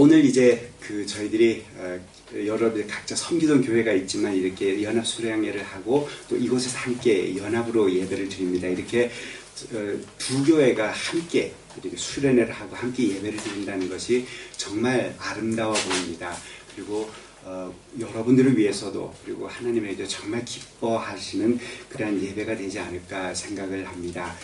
오늘 이제 그 저희들이 어, 여러분 각자 섬기던 교회가 있지만 이렇게 연합 수련회를 하고 또 이곳에서 함께 연합으로 예배를 드립니다. 이렇게 어, 두 교회가 함께 이렇게 수련회를 하고 함께 예배를 드린다는 것이 정말 아름다워 보입니다. 그리고 어, 여러분들을 위해서도 그리고 하나님에게 정말 기뻐하시는 그러한 예배가 되지 않을까 생각을 합니다.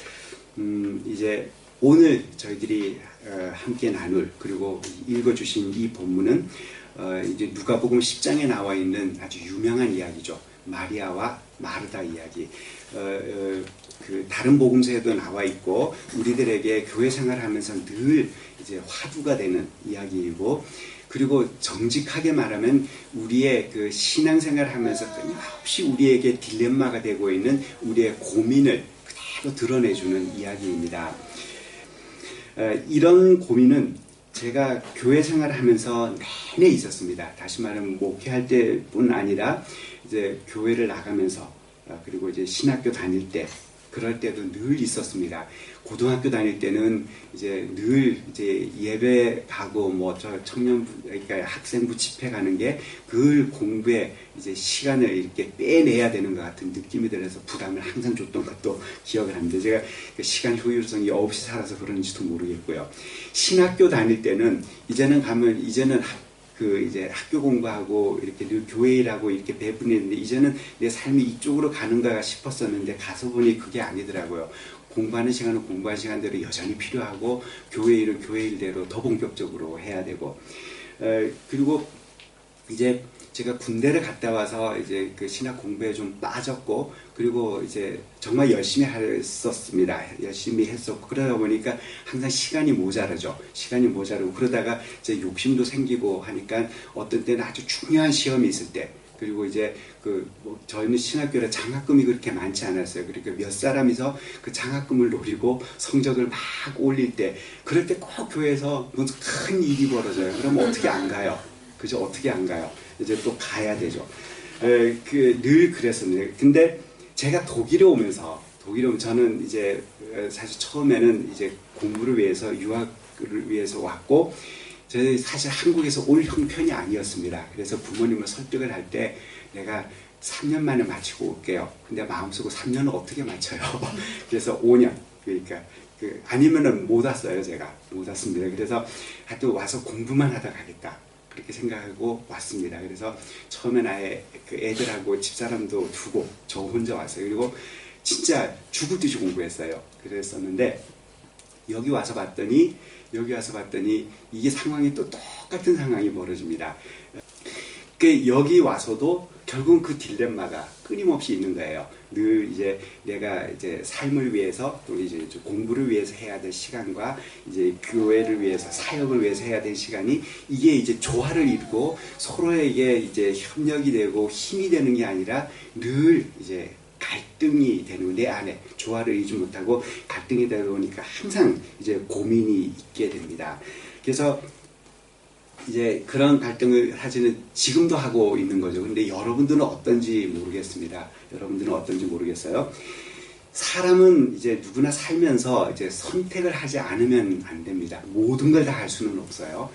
음, 이제 오늘 저희들이 어, 함께 나눌 그리고 읽어주신 이 본문은 어, 이제 누가복음 10장에 나와 있는 아주 유명한 이야기죠. 마리아와 마르다 이야기. 어, 어, 그 다른 복음서에도 나와 있고 우리들에게 교회 생활하면서 늘 이제 화두가 되는 이야기이고 그리고 정직하게 말하면 우리의 그 신앙생활 하면서 끊임없이 우리에게 딜레마가 되고 있는 우리의 고민을 그대로 드러내주는 이야기입니다. 어, 이런 고민은 제가 교회 생활을 하면서 내내 있었습니다. 다시 말하면 목회할 때뿐 아니라 이제 교회를 나가면서 어, 그리고 이제 신학교 다닐 때 그럴 때도 늘 있었습니다. 고등학교 다닐 때는 이제 늘 이제 예배 가고 뭐 저 청년부 그러니까 학생부 집회 가는 게 그 공부에 이제 시간을 이렇게 빼내야 되는 것 같은 느낌이 들어서 부담을 항상 줬던 것도 기억을 합니다. 제가 그 시간 효율성이 없이 살아서 그런지도 모르겠고요. 신학교 다닐 때는 이제는 가면 이제는 그 이제 학교 공부하고 이렇게 늘 교회 일하고 이렇게 배분했는데 이제는 내 삶이 이쪽으로 가는가 싶었었는데 가서 보니 그게 아니더라고요. 공부하는 시간은 공부하는 시간대로 여전히 필요하고 교회 일은 교회 일대로 더 본격적으로 해야 되고 어, 그리고 이제 제가 군대를 갔다 와서 이제 그 신학 공부에 좀 빠졌고 그리고 이제 정말 열심히 했었습니다. 열심히 했었고 그러다 보니까 항상 시간이 모자라죠. 시간이 모자르고 그러다가 이제 욕심도 생기고 하니까 어떤 때는 아주 중요한 시험이 있을 때 그리고 이제 그 뭐 저희는 신학교라 장학금이 그렇게 많지 않았어요. 그러니까 몇 사람이서 그 장학금을 노리고 성적을 막 올릴 때 그럴 때 꼭 교회에서 무슨 큰 일이 벌어져요. 그러면 어떻게 안 가요? 그죠? 어떻게 안 가요? 이제 또 가야 되죠. 그늘 그랬습니다. 근데 제가 독일에 오면서 독일에 오면 저는 이제 사실 처음에는 이제 공부를 위해서 유학을 위해서 왔고 저희 사실 한국에서 올 형편이 아니었습니다. 그래서 부모님을 설득을 할 때 내가 3년 만에 마치고 올게요. 근데 마음속으로 3년을 어떻게 맞춰요? 그래서 5년. 그러니까 그 아니면은 못 왔어요, 제가. 못 왔습니다. 그래서 하여튼 와서 공부만 하다 가겠다. 그렇게 생각하고 왔습니다. 그래서 처음엔 아예 그 애들하고 집사람도 두고 저 혼자 왔어요. 그리고 진짜 죽을 듯이 공부했어요. 그랬었는데 여기 와서 봤더니 여기 와서 봤더니 이게 상황이 또 똑같은 상황이 벌어집니다. 그 여기 와서도 결국 그 딜레마가 끊임없이 있는 거예요. 늘 이제 내가 이제 삶을 위해서 또 이제 공부를 위해서 해야 될 시간과 이제 교회를 위해서 사역을 위해서 해야 될 시간이 이게 이제 조화를 이루고 서로에게 이제 협력이 되고 힘이 되는 게 아니라 늘 이제 갈등이 되는 내 안에 조화를 이루지 못하고 갈등이 되다 보니까 항상 이제 고민이 있게 됩니다. 그래서 이제 그런 갈등을 사실은 지금도 하고 있는 거죠. 근데 여러분들은 어떤지 모르겠습니다. 여러분들은 어떤지 모르겠어요. 사람은 이제 누구나 살면서 이제 선택을 하지 않으면 안 됩니다. 모든 걸 다 할 수는 없어요.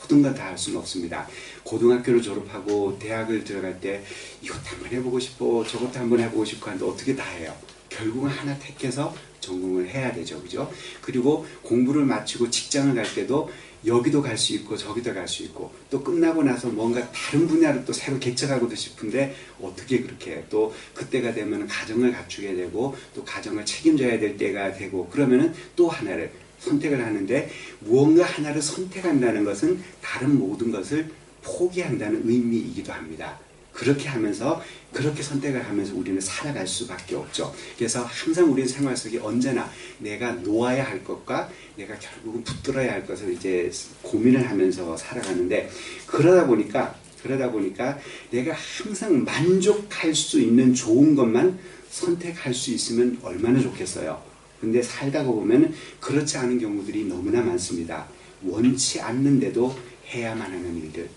모든 걸 다 할 수는 없습니다. 고등학교를 졸업하고 대학을 들어갈 때 이것도 한번 해보고 싶고 저것도 한번 해보고 싶고 하는데 어떻게 다 해요? 결국은 하나 택해서 전공을 해야 되죠. 그죠? 그리고 공부를 마치고 직장을 갈 때도 여기도 갈 수 있고 저기도 갈 수 있고 또 끝나고 나서 뭔가 다른 분야를 또 새로 개척하고도 싶은데 어떻게 그렇게 또 그때가 되면 가정을 갖추게 되고 또 가정을 책임져야 될 때가 되고 그러면은 또 하나를 선택을 하는데 무언가 하나를 선택한다는 것은 다른 모든 것을 포기한다는 의미이기도 합니다. 그렇게 하면서 그렇게 선택을 하면서 우리는 살아갈 수밖에 없죠. 그래서 항상 우리는 생활 속에 언제나 내가 놓아야 할 것과 내가 결국은 붙들어야 할 것을 이제 고민을 하면서 살아가는데 그러다 보니까 그러다 보니까 내가 항상 만족할 수 있는 좋은 것만 선택할 수 있으면 얼마나 좋겠어요. 근데 살다가 보면 그렇지 않은 경우들이 너무나 많습니다. 원치 않는데도 해야만 하는 일들.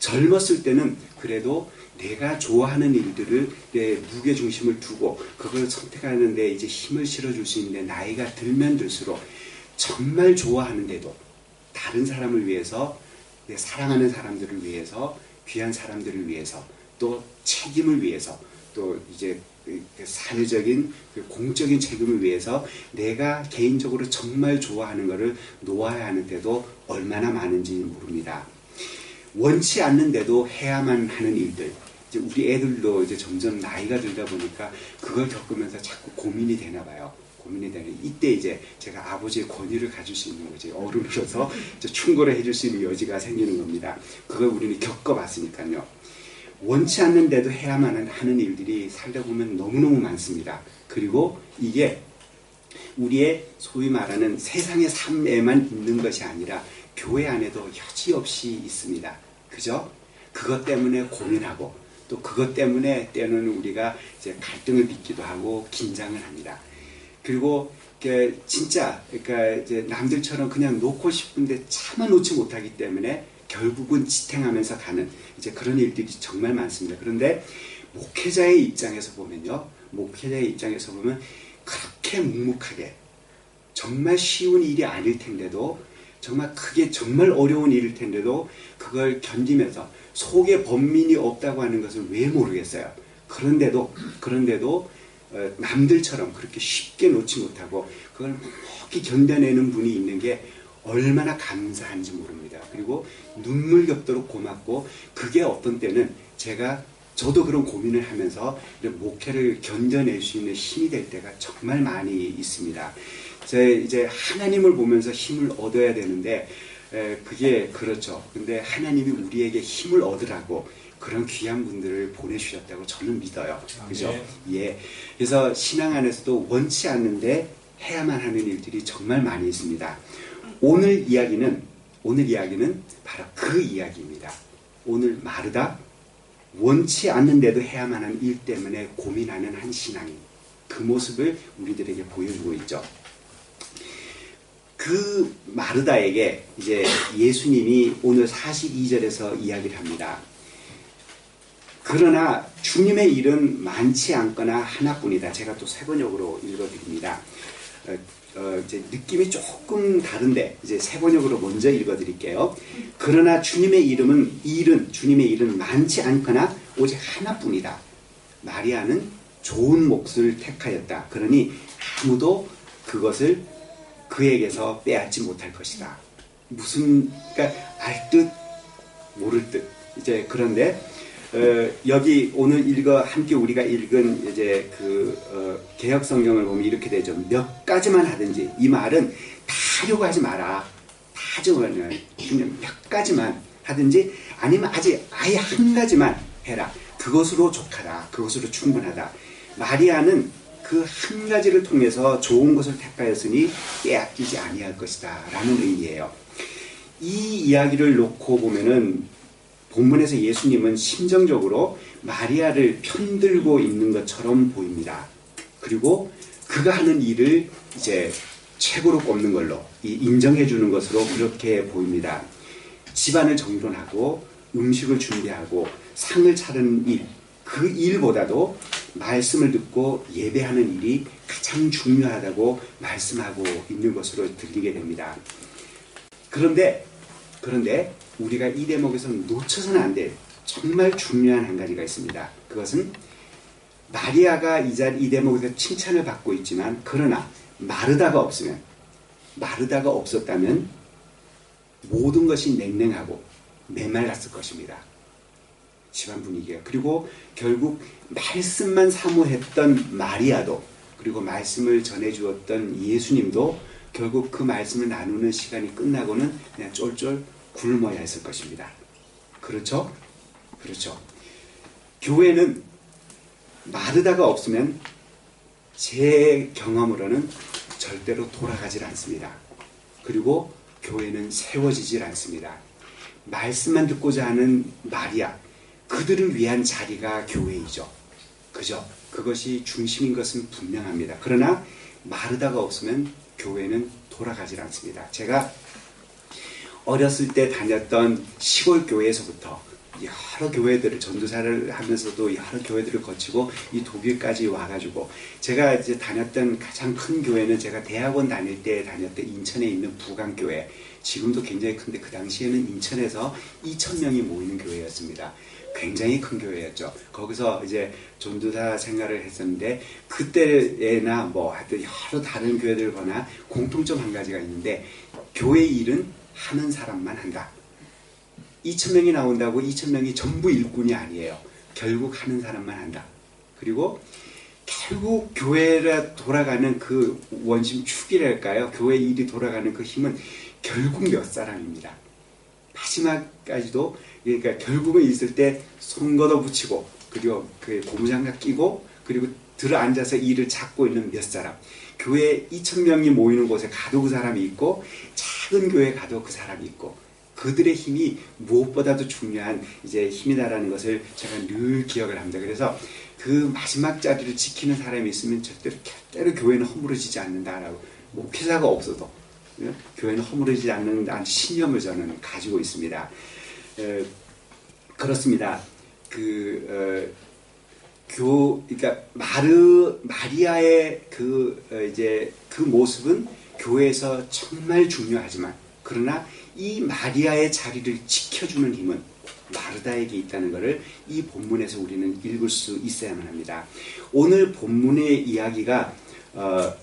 젊었을 때는 그래도 내가 좋아하는 일들을 내 무게 중심을 두고 그걸 선택하는데 이제 힘을 실어줄 수 있는데 나이가 들면 들수록 정말 좋아하는데도 다른 사람을 위해서 내 사랑하는 사람들을 위해서 귀한 사람들을 위해서 또 책임을 위해서 또 이제 그 사회적인 그 공적인 책임을 위해서 내가 개인적으로 정말 좋아하는 것을 놓아야 하는데도 얼마나 많은지 모릅니다. 원치 않는데도 해야만 하는 일들. 이제 우리 애들도 이제 점점 나이가 들다 보니까 그걸 겪으면서 자꾸 고민이 되나 봐요. 고민이 되는 이때 이제 제가 아버지의 권위를 가질 수 있는 거지 어른으로서 충고를 해줄 수 있는 여지가 생기는 겁니다. 그걸 우리는 겪어봤으니까요. 원치 않는데도 해야만 하는 일들이 살다 보면 너무너무 많습니다. 그리고 이게 우리의 소위 말하는 세상의 삶에만 있는 것이 아니라 교회 안에도 여지없이 있습니다. 그죠? 그것 때문에 고민하고 또 그것 때문에 때는 우리가 이제 갈등을 빚기도 하고 긴장을 합니다. 그리고 진짜 그러니까 이제 남들처럼 그냥 놓고 싶은데 참아 놓지 못하기 때문에 결국은 지탱하면서 가는 이제 그런 일들이 정말 많습니다. 그런데 목회자의 입장에서 보면요. 목회자의 입장에서 보면 그렇게 묵묵하게 정말 쉬운 일이 아닐 텐데도 정말 크게 정말 어려운 일일 텐데도 그걸 견디면서 속에 번민이 없다고 하는 것을 왜 모르겠어요. 그런데도 그런데도 어, 남들처럼 그렇게 쉽게 놓지 못하고 그걸 묵묵히 견뎌내는 분이 있는 게 얼마나 감사한지 모릅니다. 그리고 눈물 겹도록 고맙고 그게 어떤 때는 제가 저도 그런 고민을 하면서 목회를 견뎌낼 수 있는 힘이 될 때가 정말 많이 있습니다. 제 이제 하나님을 보면서 힘을 얻어야 되는데 그게 그렇죠. 근데 하나님이 우리에게 힘을 얻으라고 그런 귀한 분들을 보내주셨다고 저는 믿어요. 그죠? 예. 그래서 신앙 안에서도 원치 않는데 해야만 하는 일들이 정말 많이 있습니다. 오늘 이야기는 오늘 이야기는 바로 그 이야기입니다. 오늘 마르다 원치 않는데도 해야만 하는 일 때문에 고민하는 한 신앙인 그 모습을 우리들에게 보여주고 있죠. 그 마르다에게 이제 예수님이 오늘 42절에서 이야기를 합니다. 그러나 주님의 일은 많지 않거나 하나뿐이다. 제가 또 세 번역으로 읽어드립니다. 어, 어, 이제 느낌이 조금 다른데 이제 세 번역으로 먼저 읽어드릴게요. 그러나 주님의 이름은 일은 주님의 일은 많지 않거나 오직 하나뿐이다. 마리아는 좋은 몫을 택하였다. 그러니 아무도 그것을 그에게서 빼앗지 못할 것이다. 무슨 그러니까 알 듯 모를 듯 이제 그런데 어, 여기 오늘 읽어 함께 우리가 읽은 이제 그 어, 개혁 성경을 보면 이렇게 되죠. 몇 가지만 하든지 이 말은 다 하려고 하지 마라. 다 정말 그냥 몇 가지만 하든지 아니면 아직 아예 한 가지만 해라. 그것으로 족하다. 그것으로 충분하다. 마리아는 그 한 가지를 통해서 좋은 것을 택하였으니 빼앗기지 아니할 것이다. 라는 의미예요. 이 이야기를 놓고 보면은 본문에서 예수님은 심정적으로 마리아를 편들고 있는 것처럼 보입니다. 그리고 그가 하는 일을 이제 최고로 꼽는 걸로 인정해 주는 것으로 그렇게 보입니다. 집안을 정돈하고 음식을 준비하고 상을 차리는 일, 그 일보다도 말씀을 듣고 예배하는 일이 가장 중요하다고 말씀하고 있는 것으로 들리게 됩니다. 그런데, 그런데 우리가 이 대목에서 놓쳐서는 안 될 정말 중요한 한 가지가 있습니다. 그것은 마리아가 이 자리 이 대목에서 칭찬을 받고 있지만 그러나 마르다가 없으면 마르다가 없었다면 모든 것이 냉랭하고 메말랐을 것입니다. 집안 분위기가 그리고 결국 말씀만 사모했던 마리아도 그리고 말씀을 전해 주었던 예수님도 결국 그 말씀을 나누는 시간이 끝나고는 그냥 쫄쫄 굶어야 했을 것입니다. 그렇죠? 그렇죠. 교회는 마르다가 없으면 제 경험으로는 절대로 돌아가질 않습니다. 그리고 교회는 세워지질 않습니다. 말씀만 듣고자 하는 마리아, 그들을 위한 자리가 교회이죠. 그죠? 그것이 중심인 것은 분명합니다. 그러나 마르다가 없으면 교회는 돌아가질 않습니다. 제가 어렸을 때 다녔던 시골 교회에서부터 여러 교회들을 전도사를 하면서도 여러 교회들을 거치고 이 독일까지 와가지고 제가 이제 다녔던 가장 큰 교회는 제가 대학원 다닐 때 다녔던 인천에 있는 부강교회 지금도 굉장히 큰데 그 당시에는 인천에서 2천 명이 모이는 교회였습니다. 굉장히 큰 교회였죠. 거기서 이제 전도사 생활을 했었는데 그때나 뭐 하여튼 여러 다른 교회들 거나 공통점 한 가지가 있는데 교회 일은 하는 사람만 한다. 2천 명이 나온다고 2천 명이 전부 일꾼이 아니에요. 결국 하는 사람만 한다. 그리고 결국 교회가 돌아가는 그 원심 축이랄까요? 교회 일이 돌아가는 그 힘은 결국 몇 사람입니다. 마지막까지도 그러니까 결국은 있을 때 손 걷어 붙이고 그리고 그 고무장갑 끼고 그리고 들어 앉아서 일을 찾고 있는 몇 사람. 교회 2천 명이 모이는 곳에 가도 그 사람이 있고 작은 교회 가도 그 사람이 있고 그들의 힘이 무엇보다도 중요한 이제 힘이다라는 것을 제가 늘 기억을 합니다. 그래서 그 마지막 자리를 지키는 사람이 있으면 절대로 절대로 교회는 허물어지지 않는다라고 목회자가 없어도 예? 교회는 허물어지지 않는다는 신념을 저는 가지고 있습니다. 에, 그렇습니다. 그 어, 교, 그러니까 마르 마리아의 그 어, 이제 그 모습은 교회에서 정말 중요하지만 그러나 이 마리아의 자리를 지켜주는 힘은 마르다에게 있다는 것을 이 본문에서 우리는 읽을 수 있어야만 합니다. 오늘 본문의 이야기가 어,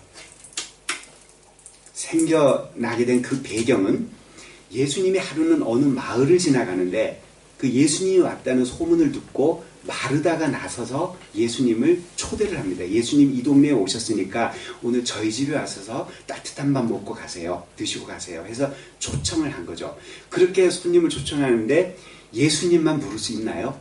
생겨나게 된 그 배경은 예수님이 하루는 어느 마을을 지나가는데 그 예수님이 왔다는 소문을 듣고 마르다가 나서서 예수님을 초대를 합니다. 예수님 이 동네에 오셨으니까 오늘 저희 집에 와서 따뜻한 밥 먹고 가세요. 드시고 가세요. 해서 초청을 한 거죠. 그렇게 손님을 초청하는데 예수님만 부를 수 있나요?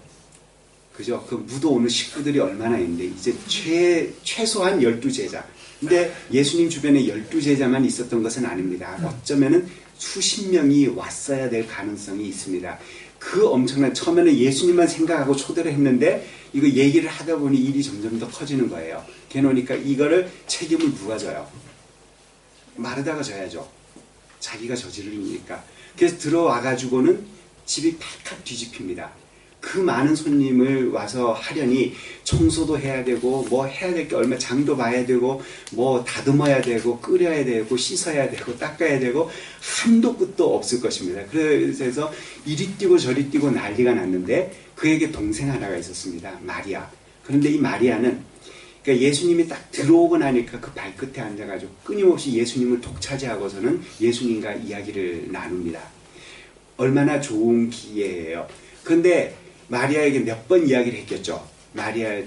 그죠? 그 무도 오는 식구들이 얼마나 있는데 이제 최, 최소한 12제자. 근데 예수님 주변에 12제자만 있었던 것은 아닙니다. 어쩌면은 수십 명이 왔어야 될 가능성이 있습니다. 그 엄청난 처음에는 예수님만 생각하고 초대를 했는데 이거 얘기를 하다 보니 일이 점점 더 커지는 거예요. 걔놓으니까 이거를 책임을 누가 져요? 마르다가 져야죠. 자기가 저지르니까. 그래서 들어와 가지고는 집이 팔칵 뒤집힙니다. 그 많은 손님을 와서 하려니 청소도 해야 되고 뭐 해야 될 게 얼마 장도 봐야 되고 뭐 다듬어야 되고 끓여야 되고 씻어야 되고 닦아야 되고 한도 끝도 없을 것입니다. 그래서 이리 뛰고 저리 뛰고 난리가 났는데 그에게 동생 하나가 있었습니다. 마리아. 그런데 이 마리아는 그러니까 예수님이 딱 들어오고 나니까 그 발끝에 앉아가지고 끊임없이 예수님을 독차지하고서는 예수님과 이야기를 나눕니다. 얼마나 좋은 기회예요. 그런데 마리아에게 몇 번 이야기를 했겠죠. 마리아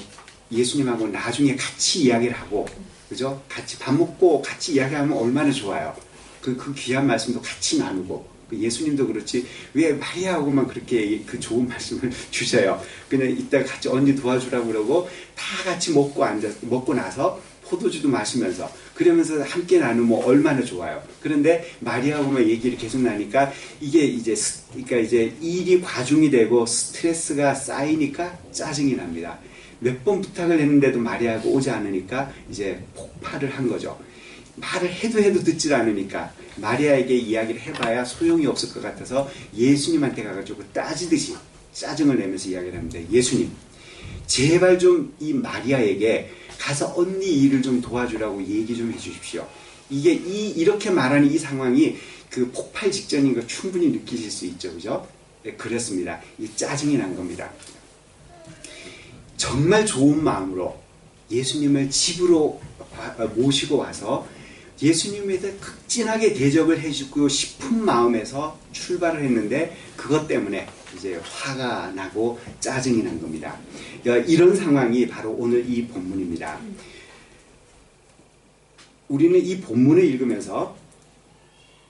예수님하고 나중에 같이 이야기를 하고 그죠? 같이 밥 먹고 같이 이야기하면 얼마나 좋아요. 그, 그 귀한 말씀도 같이 나누고 그 예수님도 그렇지 왜 마리아하고만 그렇게 그 좋은 말씀을 주셔요. 그냥 이따 같이 언니 도와주라고 그러고 다 같이 먹고 앉아 먹고 나서 포도주도 마시면서 그러면서 함께 나누면 얼마나 좋아요. 그런데 마리아하고만 얘기를 계속 나니까 이게 이제 그러니까 이제 일이 과중이 되고 스트레스가 쌓이니까 짜증이 납니다. 몇 번 부탁을 했는데도 마리아가 오지 않으니까 이제 폭발을 한 거죠. 말을 해도 해도 듣질 않으니까 마리아에게 이야기를 해봐야 소용이 없을 것 같아서 예수님한테 가가지고 따지듯이 짜증을 내면서 이야기를 합니다. 예수님, 제발 좀 이 마리아에게 가서 언니 일을 좀 도와주라고 얘기 좀 해주십시오. 이게 이 이렇게 말하는 이 상황이 그 폭발 직전인 거 충분히 느끼실 수 있죠, 그죠? 네, 그렇습니다. 이 짜증이 난 겁니다. 정말 좋은 마음으로 예수님을 집으로 모시고 와서 예수님에 대해 극진하게 대접을 해주고 싶은 마음에서 출발을 했는데 그것 때문에 이제 화가 나고 짜증이 난 겁니다. 이런 상황이 바로 오늘 이 본문입니다. 우리는 이 본문을 읽으면서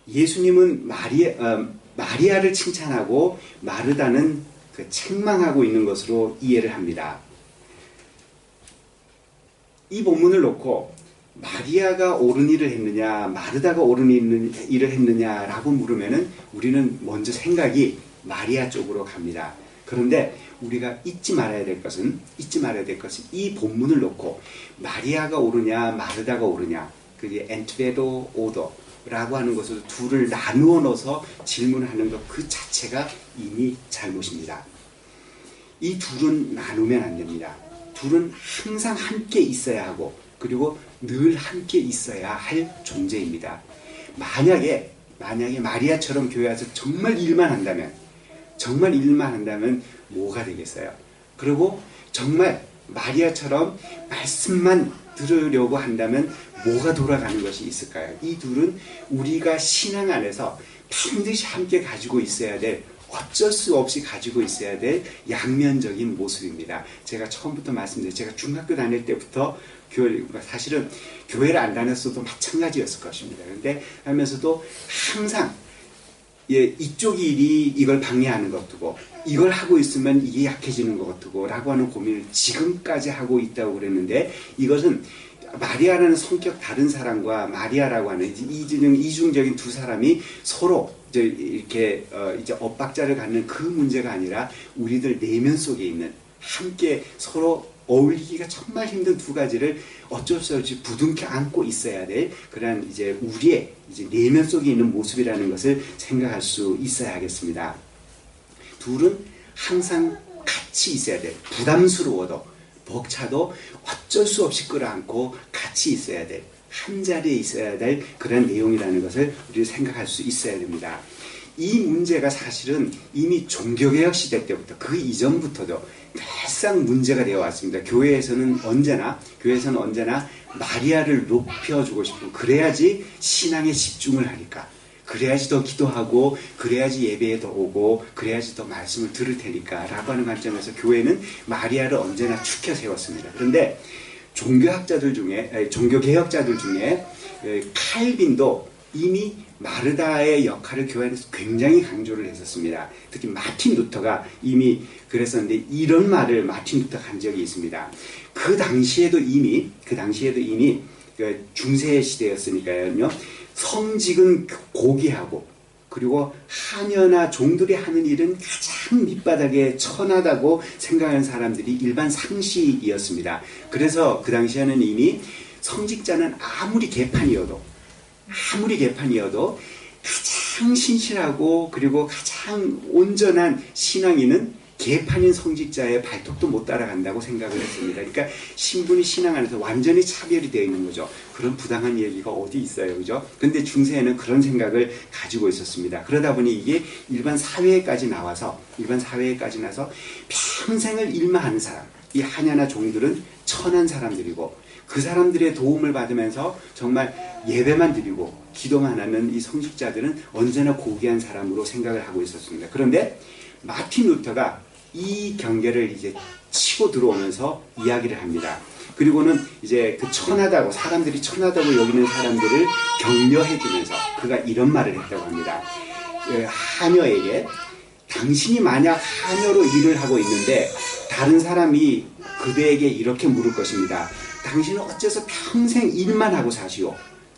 예수님은 마리아, 어, 마리아를 칭찬하고 마르다는 그 책망하고 있는 것으로 이해를 합니다. 이 본문을 놓고 마리아가 옳은 일을 했느냐, 마르다가 옳은 일을 했느냐라고 물으면은 우리는 먼저 생각이 마리아 쪽으로 갑니다. 그런데 우리가 잊지 말아야 될 것은 잊지 말아야 될 것은 이 본문을 놓고 마리아가 오르냐 마르다가 오르냐 그게 엔트베도 오더라고 하는 것을 둘을 나누어 넣어서 질문하는 것 그 자체가 이미 잘못입니다. 이 둘은 나누면 안 됩니다. 둘은 항상 함께 있어야 하고 그리고 늘 함께 있어야 할 존재입니다. 만약에 만약에 마리아처럼 교회 와서 정말 일만 한다면 정말 일만 한다면 뭐가 되겠어요? 그리고 정말 마리아처럼 말씀만 들으려고 한다면 뭐가 돌아가는 것이 있을까요? 이 둘은 우리가 신앙 안에서 반드시 함께 가지고 있어야 될 어쩔 수 없이 가지고 있어야 될 양면적인 모습입니다. 제가 처음부터 말씀드린 제가 중학교 다닐 때부터 교회 사실은 교회를 안 다녔어도 마찬가지였을 것입니다. 그런데 하면서도 항상 예, 이쪽 일이 이걸 방해하는 것이고 이걸 하고 있으면 이게 약해지는 것 같고 라고 하는 고민을 지금까지 하고 있다고 그랬는데 이것은 마리아라는 성격 다른 사람과 마리아라고 하는 이중, 이중적인 두 사람이 서로 이제 이렇게 어 이제 엇박자를 갖는 그 문제가 아니라 우리들 내면 속에 있는 함께 서로 어울리기가 정말 힘든 두 가지를 어쩔 수 없이 부둥켜 안고 있어야 될 그런 이제 우리의 이제 내면 속에 있는 모습이라는 것을 생각할 수 있어야 하겠습니다. 둘은 항상 같이 있어야 돼. 부담스러워도 벅차도 어쩔 수 없이 끌어안고 같이 있어야 돼. 한 자리에 있어야 될 그런 내용이라는 것을 우리 생각할 수 있어야 됩니다. 이 문제가 사실은 이미 종교개혁 시대 때부터 그 이전부터도 늘상 문제가 되어 왔습니다. 교회에서는 언제나 교회에서는 언제나 마리아를 높여주고 싶고 그래야지 신앙에 집중을 하니까 그래야지 더 기도하고 그래야지 예배에 더 오고 그래야지 더 말씀을 들을 테니까 라고 하는 관점에서 교회는 마리아를 언제나 축혀 세웠습니다. 그런데 종교학자들 중에 종교 개혁자들 중에 칼빈도 이미 마르다의 역할을 교회 안에서 굉장히 강조를 했었습니다. 특히 마틴 루터가 이미 그랬었는데 이런 말을 마틴 루터가 한 적이 있습니다. 그 당시에도 이미 그 당시에도 이미 그 중세 시대였으니까요. 성직은 고귀하고 그리고 하녀나 종들이 하는 일은 가장 밑바닥에 천하다고 생각하는 사람들이 일반 상식이었습니다. 그래서 그 당시에는 이미 성직자는 아무리 개판이어도 아무리 개판이어도 가장 신실하고 그리고 가장 온전한 신앙인은 개판인 성직자의 발톱도 못 따라간다고 생각을 했습니다. 그러니까 신분이 신앙 안에서 완전히 차별이 되어 있는 거죠. 그런 부당한 얘기가 어디 있어요. 그죠? 근데 중세에는 그런 생각을 가지고 있었습니다. 그러다 보니 이게 일반 사회에까지 나와서, 일반 사회에까지 나서 평생을 일만 사람, 이 하냐나 종들은 천한 사람들이고, 그 사람들의 도움을 받으면서 정말 예배만 드리고 기도만 하는 이 성직자들은 언제나 고귀한 사람으로 생각을 하고 있었습니다. 그런데 마틴 루터가 이 경계를 이제 치고 들어오면서 이야기를 합니다. 그리고는 이제 그 천하다고 사람들이 천하다고 여기는 사람들을 격려해 주면서 그가 이런 말을 했다고 합니다. 그 하녀에게 당신이 만약 하녀로 일을 하고 있는데 다른 사람이 그대에게 이렇게 물을 것입니다. 당신은 어째서 평생 일만 하고 사시오.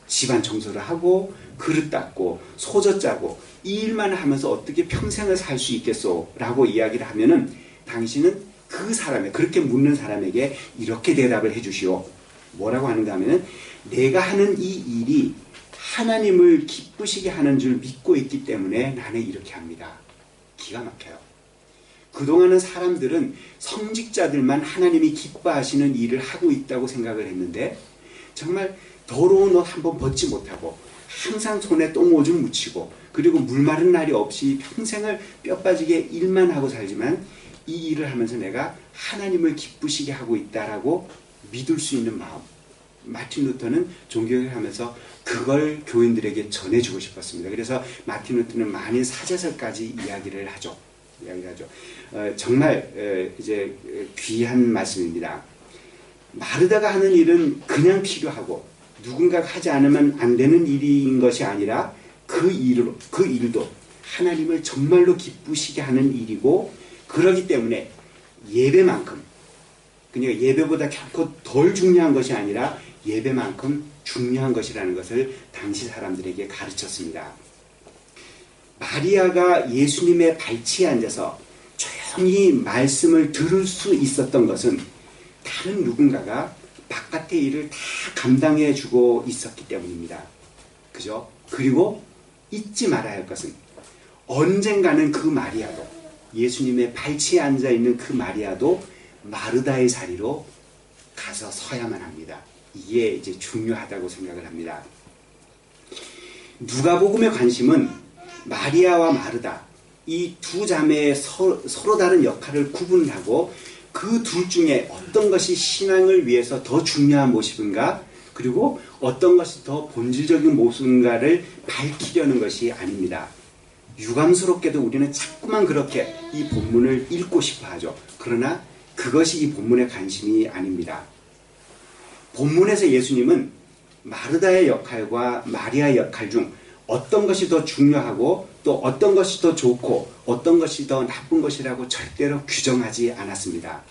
집안 청소를 하고 그릇 닦고 소젖 짜고 이 일만 하면서 어떻게 평생을 살 수 있겠소? 라고 이야기를 하면은 당신은 그 사람에 그렇게 묻는 사람에게 이렇게 대답을 해주시오. 뭐라고 하는가 하면은 내가 하는 이 일이 하나님을 기쁘시게 하는 줄 믿고 있기 때문에 나는 이렇게 합니다. 기가 막혀요. 그동안은 사람들은 성직자들만 하나님이 기뻐하시는 일을 하고 있다고 생각을 했는데 정말 더러운 옷 한 번 벗지 못하고 항상 손에 똥오줌 묻히고 그리고 물 마른 날이 없이 평생을 뼈 빠지게 일만 하고 살지만 이 일을 하면서 내가 하나님을 기쁘시게 하고 있다라고 믿을 수 있는 마음. 마틴 루터는 종교를 하면서 그걸 교인들에게 전해주고 싶었습니다. 그래서 마틴 루터는 많은 사제설까지 이야기를 하죠. 이야기를 하죠. 어, 정말 어, 이제 귀한 말씀입니다. 마르다가 하는 일은 그냥 필요하고 누군가가 하지 않으면 안 되는 일인 것이 아니라 그 일로 그 일도 하나님을 정말로 기쁘시게 하는 일이고 그러기 때문에 예배만큼 그러니까 예배보다 결코 덜 중요한 것이 아니라 예배만큼 중요한 것이라는 것을 당시 사람들에게 가르쳤습니다. 마리아가 예수님의 발치에 앉아서 조용히 말씀을 들을 수 있었던 것은 다른 누군가가 바깥의 일을 다 감당해 주고 있었기 때문입니다. 그죠? 그리고 잊지 말아야 할 것은 언젠가는 그 마리아도 예수님의 발치에 앉아 있는 그 마리아도 마르다의 자리로 가서 서야만 합니다. 이게 이제 중요하다고 생각을 합니다. 누가복음의 관심은 마리아와 마르다 이 두 자매의 서, 로 다른 역할을 구분하고 그 둘 중에 어떤 것이 신앙을 위해서 더 중요한 모습인가 그리고 어떤 것이 더 본질적인 모습인가를 밝히려는 것이 아닙니다. 유감스럽게도 우리는 자꾸만 그렇게 이 본문을 읽고 싶어 하죠. 그러나 그것이 이 본문의 관심이 아닙니다. 본문에서 예수님은 마르다의 역할과 마리아의 역할 중 어떤 것이 더 중요하고 또 어떤 것이 더 좋고 어떤 것이 더 나쁜 것이라고 절대로 규정하지 않았습니다.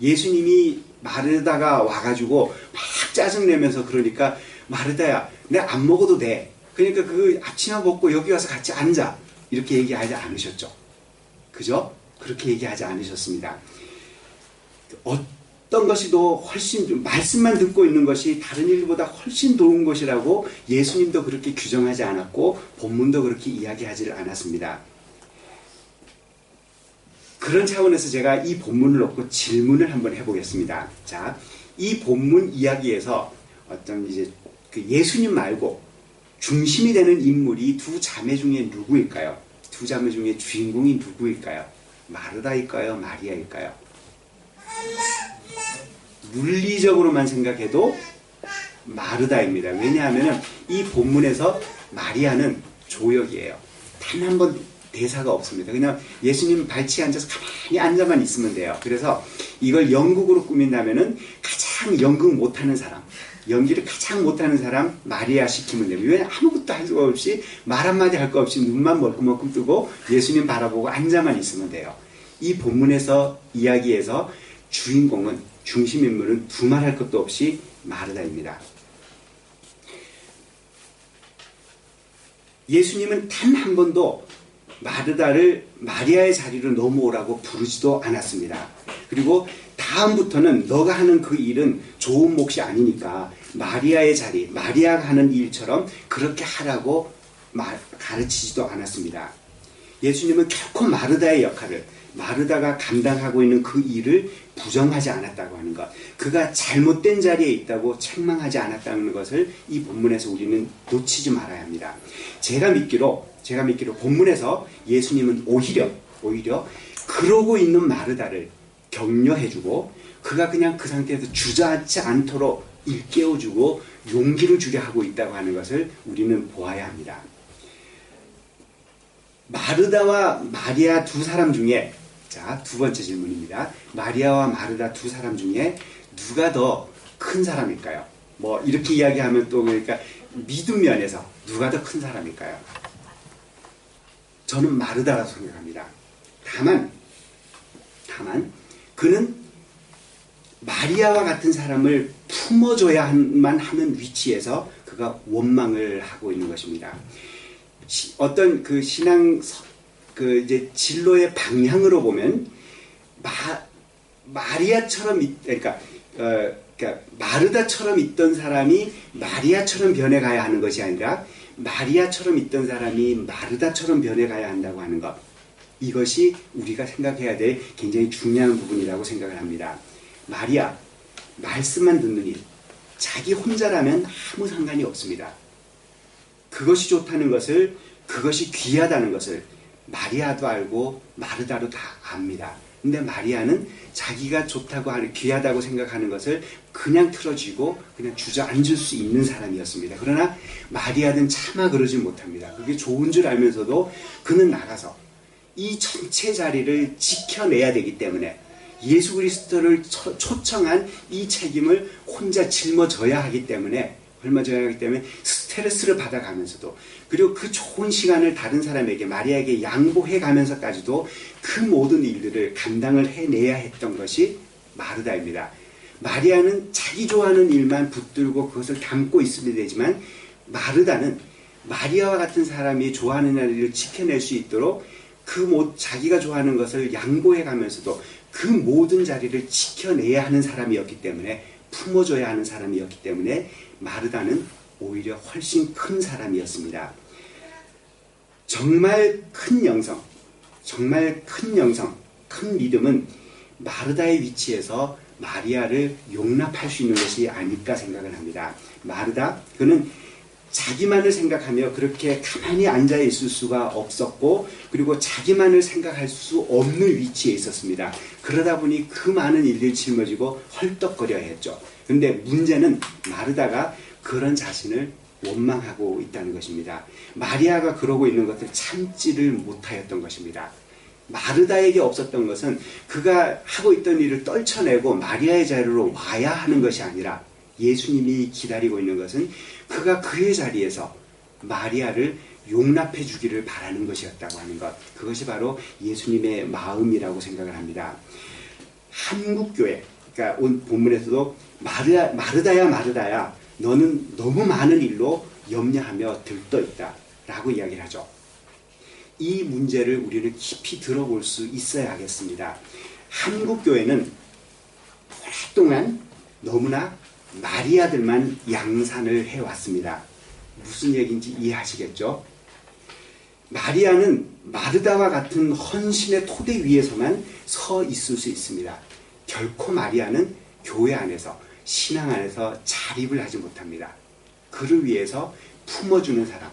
예수님이 마르다가 와가지고 막 짜증내면서 그러니까 마르다야 내가 안 먹어도 돼. 그러니까 그 아침만 먹고 여기 와서 같이 앉아. 이렇게 얘기하지 않으셨죠. 그죠? 그렇게 얘기하지 않으셨습니다. 어 떤 것이 더 훨씬 말씀만 듣고 있는 것이 다른 일보다 훨씬 좋은 것이라고 예수님도 그렇게 규정하지 않았고 본문도 그렇게 이야기하지를 않았습니다. 그런 차원에서 제가 이 본문을 놓고 질문을 한번 해보겠습니다. 자, 이 본문 이야기에서 어떤 이제 그 예수님 말고 중심이 되는 인물이 두 자매 중에 누구일까요? 두 자매 중에 주인공이 누구일까요? 마르다일까요? 마리아일까요? 물리적으로만 생각해도 마르다입니다. 왜냐하면 이 본문에서 마리아는 조역이에요. 단 한 번 대사가 없습니다. 그냥 예수님 발치에 앉아서 가만히 앉아만 있으면 돼요. 그래서 이걸 연극으로 꾸민다면은 가장 연극 못하는 사람, 연기를 가장 못하는 사람 마리아 시키면 됩니다. 왜 아무것도 할 수가 없이 말 한마디 할 거 없이 눈만 멀끔멀끔 뜨고 예수님 바라보고 앉아만 있으면 돼요. 이 본문에서 이야기에서 주인공은 중심 인물은 두말할 것도 없이 마르다입니다. 예수님은 단 한 번도 마르다를 마리아의 자리로 넘어오라고 부르지도 않았습니다. 그리고 다음부터는 너가 하는 그 일은 좋은 몫이 아니니까 마리아의 자리, 마리아가 하는 일처럼 그렇게 하라고 가르치지도 않았습니다. 예수님은 결코 마르다의 역할을 마르다가 감당하고 있는 그 일을 부정하지 않았다고 하는 것, 그가 잘못된 자리에 있다고 책망하지 않았다는 것을 이 본문에서 우리는 놓치지 말아야 합니다. 제가 믿기로, 제가 믿기로 본문에서 예수님은 오히려, 오히려 그러고 있는 마르다를 격려해주고 그가 그냥 그 상태에서 주저앉지 않도록 일깨워주고 용기를 주려 하고 있다고 하는 것을 우리는 보아야 합니다. 마르다와 마리아 두 사람 중에 자, 두 번째 질문입니다. 마리아와 마르다 두 사람 중에 누가 더 큰 사람일까요? 뭐 이렇게 이야기하면 또 그러니까 믿음 면에서 누가 더 큰 사람일까요? 저는 마르다라고 생각합니다. 다만 다만 그는 마리아와 같은 사람을 품어줘야만 하는 위치에서 그가 원망을 하고 있는 것입니다. 어떤 그 신앙 그 이제 진로의 방향으로 보면 마, 마리아처럼 그러니까 어, 그러니까 마르다처럼 있던 사람이 마리아처럼 변해가야 하는 것이 아니라 마리아처럼 있던 사람이 마르다처럼 변해가야 한다고 하는 것. 이것이 우리가 생각해야 될 굉장히 중요한 부분이라고 생각을 합니다. 마리아, 말씀만 듣는 일. 자기 혼자라면 아무 상관이 없습니다. 그것이 좋다는 것을, 그것이 귀하다는 것을 마리아도 알고 마르다도 다 압니다. 근데 마리아는 자기가 좋다고 하는 귀하다고 생각하는 것을 그냥 틀어지고 그냥 주저앉을 수 있는 사람이었습니다. 그러나 마리아는 차마 그러지 못합니다. 그게 좋은 줄 알면서도 그는 나가서 이 전체 자리를 지켜내야 되기 때문에 예수 그리스도를 초청한 이 책임을 혼자 짊어져야 하기 때문에 하기 때문에 스트레스를 받아가면서도 그리고 그 좋은 시간을 다른 사람에게 마리아에게 양보해 가면서까지도 그 모든 일들을 감당을 해내야 했던 것이 마르다입니다. 마리아는 자기 좋아하는 일만 붙들고 그것을 담고 있으면 되지만 마르다는 마리아와 같은 사람이 좋아하는 일을 지켜낼 수 있도록 그 자기가 좋아하는 것을 양보해 가면서도 그 모든 자리를 지켜내야 하는 사람이었기 때문에 품어줘야 하는 사람이었기 때문에 마르다는 오히려 훨씬 큰 사람이었습니다. 정말 큰 영성, 정말 큰 영성, 큰 믿음은 마르다의 위치에서 마리아를 용납할 수 있는 것이 아닐까 생각을 합니다. 마르다, 그는 자기만을 생각하며 그렇게 가만히 앉아 있을 수가 없었고 그리고 자기만을 생각할 수 없는 위치에 있었습니다. 그러다 보니 그 많은 일들이 짊어지고 헐떡거려 했죠. 근데 문제는 마르다가 그런 자신을 원망하고 있다는 것입니다. 마리아가 그러고 있는 것을 참지를 못하였던 것입니다. 마르다에게 없었던 것은 그가 하고 있던 일을 떨쳐내고 마리아의 자리로 와야 하는 것이 아니라 예수님이 기다리고 있는 것은 그가 그의 자리에서 마리아를 용납해 주기를 바라는 것이었다고 하는 것. 그것이 바로 예수님의 마음이라고 생각을 합니다. 한국교회, 그러니까 온 본문에서도 마르, 마르다야 마르다야 너는 너무 많은 일로 염려하며 들떠 있다. 라고 이야기를 하죠. 이 문제를 우리는 깊이 들어볼 수 있어야 하겠습니다. 한국교회는 오랫동안 너무나 마리아들만 양산을 해왔습니다. 무슨 얘기인지 이해하시겠죠? 마리아는 마르다와 같은 헌신의 토대 위에서만 서 있을 수 있습니다. 결코 마리아는 교회 안에서 신앙 안에서 자립을 하지 못합니다. 그를 위해서 품어주는 사람,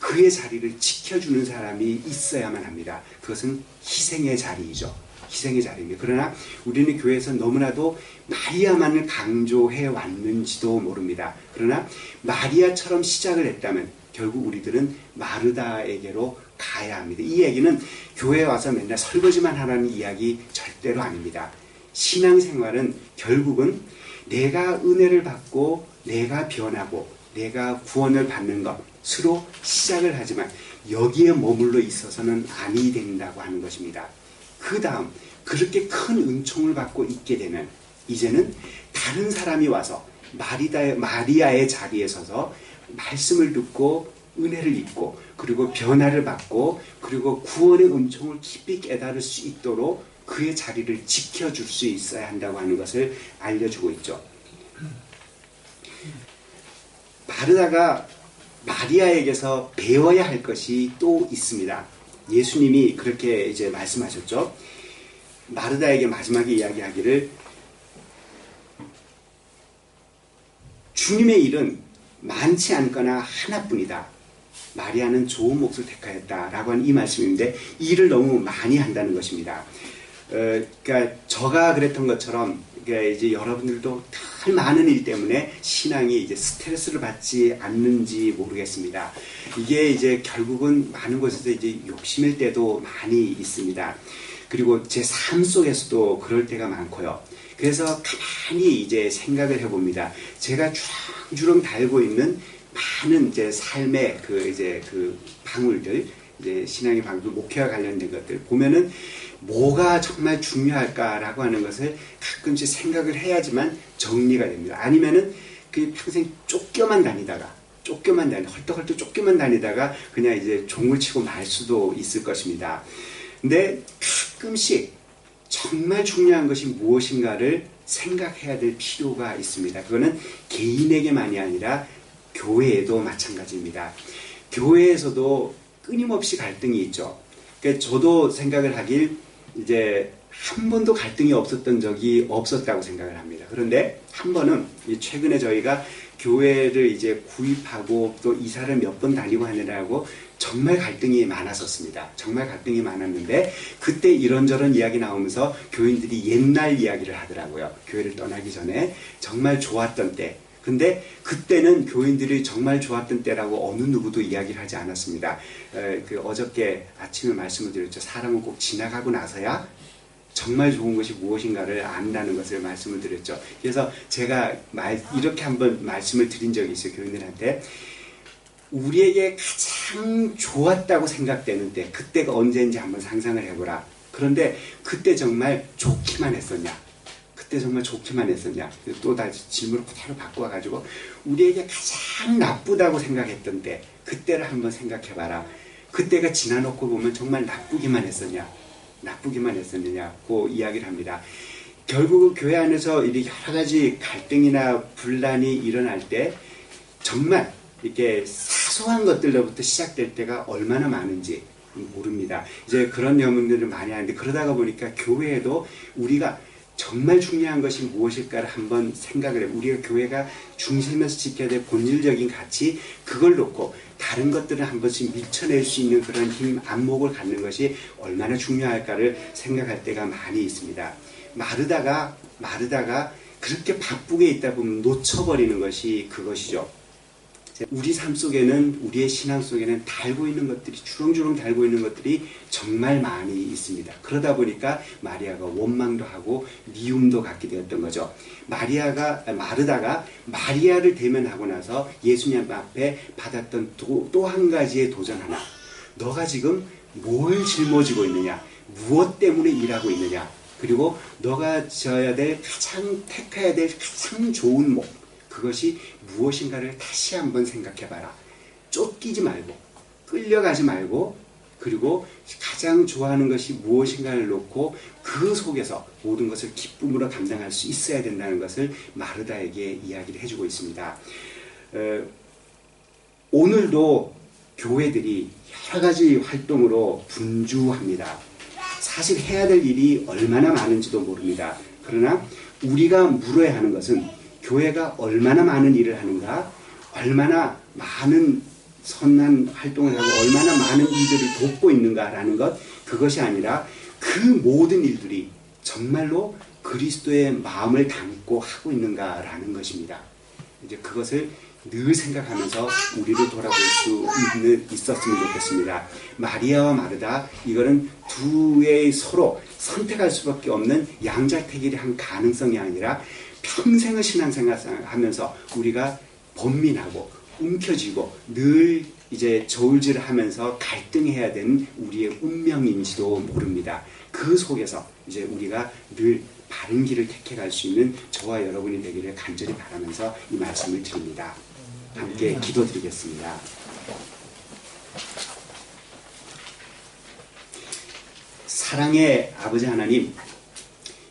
그의 자리를 지켜주는 사람이 있어야만 합니다. 그것은 희생의 자리이죠. 희생의 자리입니다. 그러나 우리는 교회에서 너무나도 마리아만을 강조해 왔는지도 모릅니다. 그러나 마리아처럼 시작을 했다면 결국 우리들은 마르다에게로 가야 합니다. 이 얘기는 교회에 와서 맨날 설거지만 하라는 이야기 절대로 아닙니다. 신앙생활은 결국은 내가 은혜를 받고 내가 변하고 내가 구원을 받는 것으로 시작을 하지만 여기에 머물러 있어서는 아니 된다고 하는 것입니다. 그 다음 그렇게 큰 은총을 받고 있게 되면 이제는 다른 사람이 와서 마리다, 마리아의 자리에 서서 말씀을 듣고 은혜를 입고 그리고 변화를 받고 그리고 구원의 은총을 깊이 깨달을 수 있도록 그의 자리를 지켜줄 수 있어야 한다고 하는 것을 알려주고 있죠. 마르다가 마리아에게서 배워야 할 것이 또 있습니다. 예수님이 그렇게 이제 말씀하셨죠. 마르다에게 마지막에 이야기하기를 주님의 일은 많지 않거나 하나뿐이다. 마리아는 좋은 몫을 택하였다라고 하는 이 말씀인데 일을 너무 많이 한다는 것입니다. 어, 그러니까 저가 그랬던 것처럼 그러니까 이제 여러분들도 덜 많은 일 때문에 신앙이 이제 스트레스를 받지 않는지 모르겠습니다. 이게 이제 결국은 많은 곳에서 이제 욕심일 때도 많이 있습니다. 그리고 제 삶 속에서도 그럴 때가 많고요. 그래서 가만히 이제 생각을 해봅니다. 제가 주렁주렁 달고 있는 많은 이제 삶의 그 이제 그 방울들, 이제 신앙의 방울, 목회와 관련된 것들 보면은 뭐가 정말 중요할까라고 하는 것을 가끔씩 생각을 해야지만 정리가 됩니다. 아니면은 그 평생 쫓겨만 다니다가 쫓겨만 다니, 헐떡헐떡 쫓겨만 다니다가 그냥 이제 종을 치고 말 수도 있을 것입니다. 근데 가끔씩 정말 중요한 것이 무엇인가를 생각해야 될 필요가 있습니다. 그거는 개인에게만이 아니라 교회에도 마찬가지입니다. 교회에서도 끊임없이 갈등이 있죠. 그러니까 저도 생각을 하길 이제 한 번도 갈등이 없었던 적이 없었다고 생각을 합니다. 그런데 한 번은 최근에 저희가 교회를 이제 구입하고 또 이사를 몇 번 다니고 하느라고 정말 갈등이 많았었습니다. 정말 갈등이 많았는데 그때 이런저런 이야기 나오면서 교인들이 옛날 이야기를 하더라고요. 교회를 떠나기 전에 정말 좋았던 때. 근데 그때는 교인들이 정말 좋았던 때라고 어느 누구도 이야기를 하지 않았습니다. 에, 그 어저께 아침에 말씀을 드렸죠. 사람은 꼭 지나가고 나서야 정말 좋은 것이 무엇인가를 안다는 것을 말씀을 드렸죠. 그래서 제가 말, 이렇게 한번 말씀을 드린 적이 있어요. 교인들한테. 우리에게 가장 좋았다고 생각되는 때, 그때가 언제인지 한번 상상을 해보라. 그런데 그때 정말 좋기만 했었냐? 그때 정말 좋기만 했었냐? 또 다시 질문을 그대로 바꿔가지고, 우리에게 가장 나쁘다고 생각했던 때, 그때를 한번 생각해봐라. 그때가 지나놓고 보면 정말 나쁘기만 했었냐? 나쁘기만 했었느냐 고 이야기를 합니다. 결국 교회 안에서 이렇게 여러 가지 갈등이나 분란이 일어날 때, 정말 이렇게 사소한 것들로부터 시작될 때가 얼마나 많은지 모릅니다. 이제 그런 영웅들을 많이 하는데 그러다가 보니까 교회에도 우리가 정말 중요한 것이 무엇일까를 한번 생각을 해. 우리가 교회가 중심에서 지켜야 될 본질적인 가치, 그걸 놓고 다른 것들을 한 번씩 밀쳐낼 수 있는 그런 힘, 안목을 갖는 것이 얼마나 중요할까를 생각할 때가 많이 있습니다. 마르다가, 마르다가 그렇게 바쁘게 있다 보면 놓쳐버리는 것이 그것이죠. 우리 삶 속에는 우리의 신앙 속에는 달고 있는 것들이 주렁주렁 달고 있는 것들이 정말 많이 있습니다. 그러다 보니까 마리아가 원망도 하고 미움도 갖게 되었던 거죠. 마리아가 마르다가 마리아를 대면하고 나서 예수님 앞에 받았던 또 한 가지의 도전 하나. 너가 지금 뭘 짊어지고 있느냐? 무엇 때문에 일하고 있느냐? 그리고 너가 져야 될 가장 택해야 될 가장 좋은 목 그것이 무엇인가를 다시 한번 생각해 봐라. 쫓기지 말고, 끌려가지 말고, 그리고 가장 좋아하는 것이 무엇인가를 놓고 그 속에서 모든 것을 기쁨으로 감당할 수 있어야 된다는 것을 마르다에게 이야기를 해주고 있습니다. 어, 오늘도 교회들이 여러 가지 활동으로 분주합니다. 사실 해야 될 일이 얼마나 많은지도 모릅니다. 그러나 우리가 물어야 하는 것은 교회가 얼마나 많은 일을 하는가, 얼마나 많은 선한 활동을 하고 얼마나 많은 일들을 돕고 있는가라는 것, 그것이 아니라 그 모든 일들이 정말로 그리스도의 마음을 담고 하고 있는가라는 것입니다. 이제 그것을 늘 생각하면서 우리를 돌아볼 수 있는, 있었으면 좋겠습니다. 마리아와 마르다, 이거는 두의 서로 선택할 수밖에 없는 양자택일의 한 가능성이 아니라 평생을 신앙생활 하면서 우리가 번민하고 움켜쥐고 늘 이제 저울질을 하면서 갈등해야 되는 우리의 운명인지도 모릅니다. 그 속에서 이제 우리가 늘 바른 길을 택해 갈 수 있는 저와 여러분이 되기를 간절히 바라면서 이 말씀을 드립니다. 함께 기도드리겠습니다. 사랑의 아버지 하나님,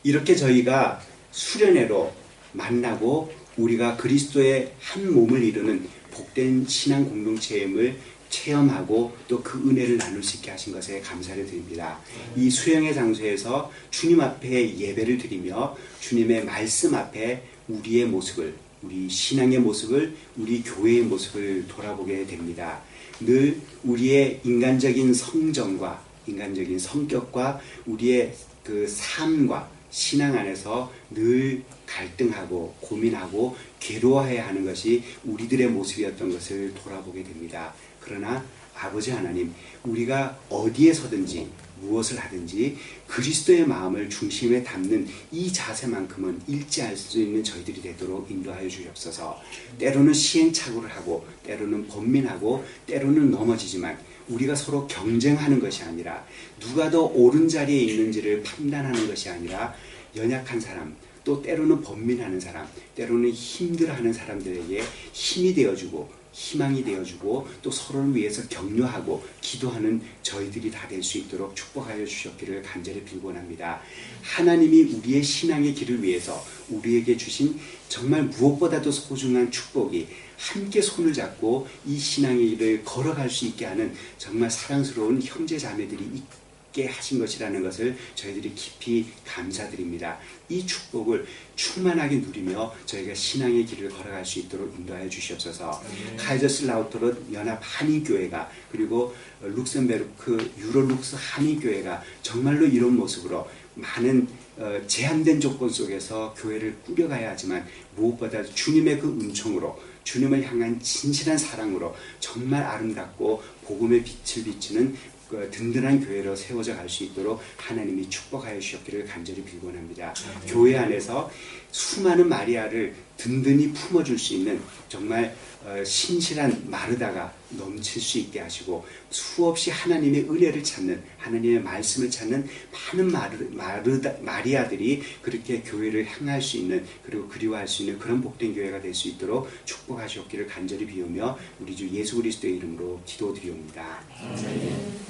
이렇게 저희가 수련회로 만나고 우리가 그리스도의 한 몸을 이루는 복된 신앙 공동체임을 체험하고 또 그 은혜를 나눌 수 있게 하신 것에 감사를 드립니다. 이 수영의 장소에서 주님 앞에 예배를 드리며 주님의 말씀 앞에 우리의 모습을 우리 신앙의 모습을 우리 교회의 모습을 돌아보게 됩니다. 늘 우리의 인간적인 성정과 인간적인 성격과 우리의 그 삶과 신앙 안에서 늘 갈등하고 고민하고 괴로워해야 하는 것이 우리들의 모습이었던 것을 돌아보게 됩니다. 그러나 아버지 하나님, 우리가 어디에 서든지 무엇을 하든지 그리스도의 마음을 중심에 담는 이 자세만큼은 일치할 수 있는 저희들이 되도록 인도하여 주옵소서. 때로는 시행착오를 하고, 때로는 번민하고, 때로는 넘어지지만 우리가 서로 경쟁하는 것이 아니라 누가 더 옳은 자리에 있는지를 판단하는 것이 아니라 연약한 사람, 또 때로는 번민하는 사람, 때로는 힘들어하는 사람들에게 힘이 되어주고 희망이 되어주고 또 서로를 위해서 격려하고 기도하는 저희들이 다 될 수 있도록 축복하여 주셨기를 간절히 빌곤합니다. 하나님이 우리의 신앙의 길을 위해서 우리에게 주신 정말 무엇보다도 소중한 축복이 함께 손을 잡고 이 신앙의 길을 걸어갈 수 있게 하는 정말 사랑스러운 형제 자매들이 있게 하신 것이라는 것을 저희들이 깊이 감사드립니다. 이 축복을 충만하게 누리며 저희가 신앙의 길을 걸어갈 수 있도록 인도하여 주시옵소서. 네. 카이저슬라우트롯 연합 한인교회가 그리고 룩셈베르크 유로룩스 한인교회가 정말로 이런 모습으로 많은 어, 제한된 조건 속에서 교회를 꾸려가야 하지만 무엇보다 주님의 그 은총으로 주님을 향한 진실한 사랑으로 정말 아름답고 복음의 빛을 비치는 그 든든한 교회로 세워져 갈 수 있도록 하나님이 축복하여 주셨기를 간절히 빌곤합니다. 네. 교회 안에서 수많은 마리아를 든든히 품어줄 수 있는 정말 어, 신실한 마르다가 넘칠 수 있게 하시고 수없이 하나님의 은혜를 찾는 하나님의 말씀을 찾는 많은 마르, 마르다, 마리아들이 그렇게 교회를 향할 수 있는 그리고 그리워할 수 있는 그런 복된 교회가 될 수 있도록 축복하셨기를 간절히 비우며 우리 주 예수 그리스도의 이름으로 기도드리옵니다. 네.